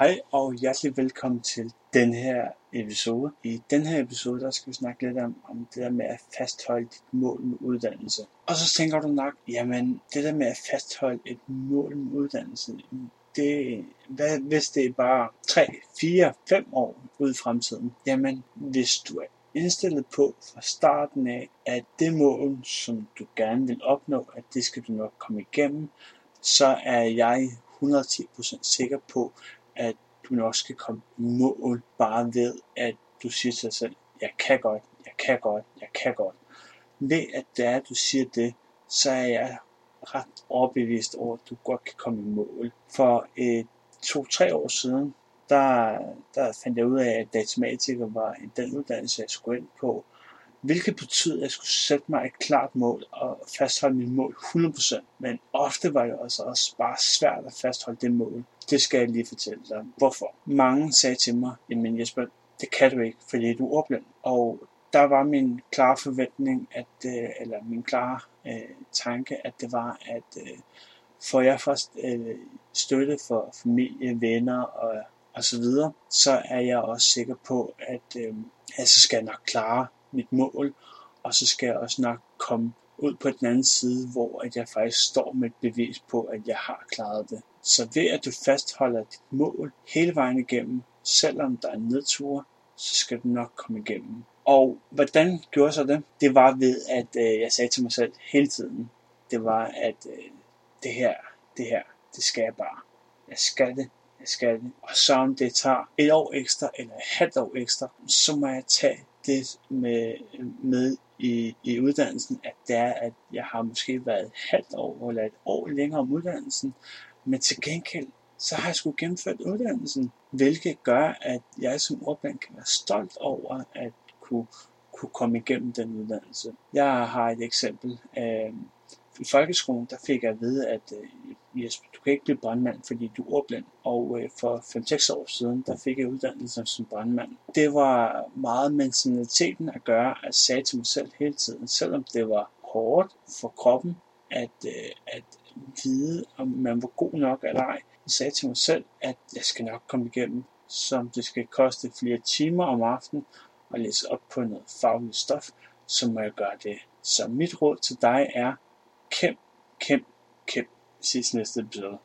Hej og hjertelig velkommen til den her episode. I den her episode, der skal vi snakke lidt om, om det der med at fastholde dit mål med uddannelse. Og så tænker du nok, jamen det der med at fastholde et mål med uddannelse, det, hvad, hvis det er bare 3, 4, 5 år ud i fremtiden, jamen hvis du er indstillet på fra starten af, at det mål, som du gerne vil opnå, at det skal du nok komme igennem, så er jeg 110% sikker på, at du nok skal komme i mål bare ved, at du siger til dig selv, jeg kan godt, jeg kan godt, jeg kan godt. Ved at det er, at du siger det, så er jeg ret overbevist over, at du godt kan komme i mål. For øh, to-tre år siden, der, der fandt jeg ud af, at datamatiker var den uddannelse, jeg skulle ind på, hvilket betød, at jeg skulle sætte mig et klart mål og fastholde mit mål 100%. Men ofte var det også, også bare svært at fastholde det mål. Det skal jeg lige fortælle dig. Hvorfor? Mange sagde til mig, jamen Jesper, det kan du ikke, fordi du er ordblind. Og der var min klare forventning, at, øh, eller min klare øh, tanke, at det var, at øh, får jeg først øh, støtte for familie, venner og, og så videre, så er jeg også sikker på, at øh, altså skal jeg nok klare mit mål, og så skal jeg også nok komme ud på den anden side, hvor at jeg faktisk står med et bevis på, at jeg har klaret det. Så ved at du fastholder dit mål hele vejen igennem, selvom der er nedture, så skal du nok komme igennem. Og hvordan gjorde så det? Det var ved, at øh, jeg sagde til mig selv hele tiden, det var, at øh, det her, det her, det skal jeg bare. Jeg skal det, jeg skal det. Og så om det tager et år ekstra, eller et halvt år ekstra, så må jeg tage det med, med i, i uddannelsen, at det er, at jeg har måske været et halvt år eller et år længere om uddannelsen, men til gengæld, så har jeg sgu gennemført uddannelsen, hvilket gør, at jeg som ordblind kan være stolt over at kunne, kunne komme igennem den uddannelse. Jeg har et eksempel. Øh, I folkeskolen, der fik jeg at vide, at øh, Jesper, du kan ikke blive brandmand, fordi du er ordblind. Og øh, for 5-6 år siden, der fik jeg uddannelsen som brandmand. Det var meget mentaliteten at gøre, at jeg sagde til mig selv hele tiden, selvom det var hårdt for kroppen, at, øh, at vide, om man var god nok eller ej. Jeg sagde til mig selv, at jeg skal nok komme igennem, som det skal koste flere timer om aftenen og læse op på noget fagligt stof, så må jeg gøre det. Så mit råd til dig er, kæmp, kæmp, kæmp. Vi ses næste episode.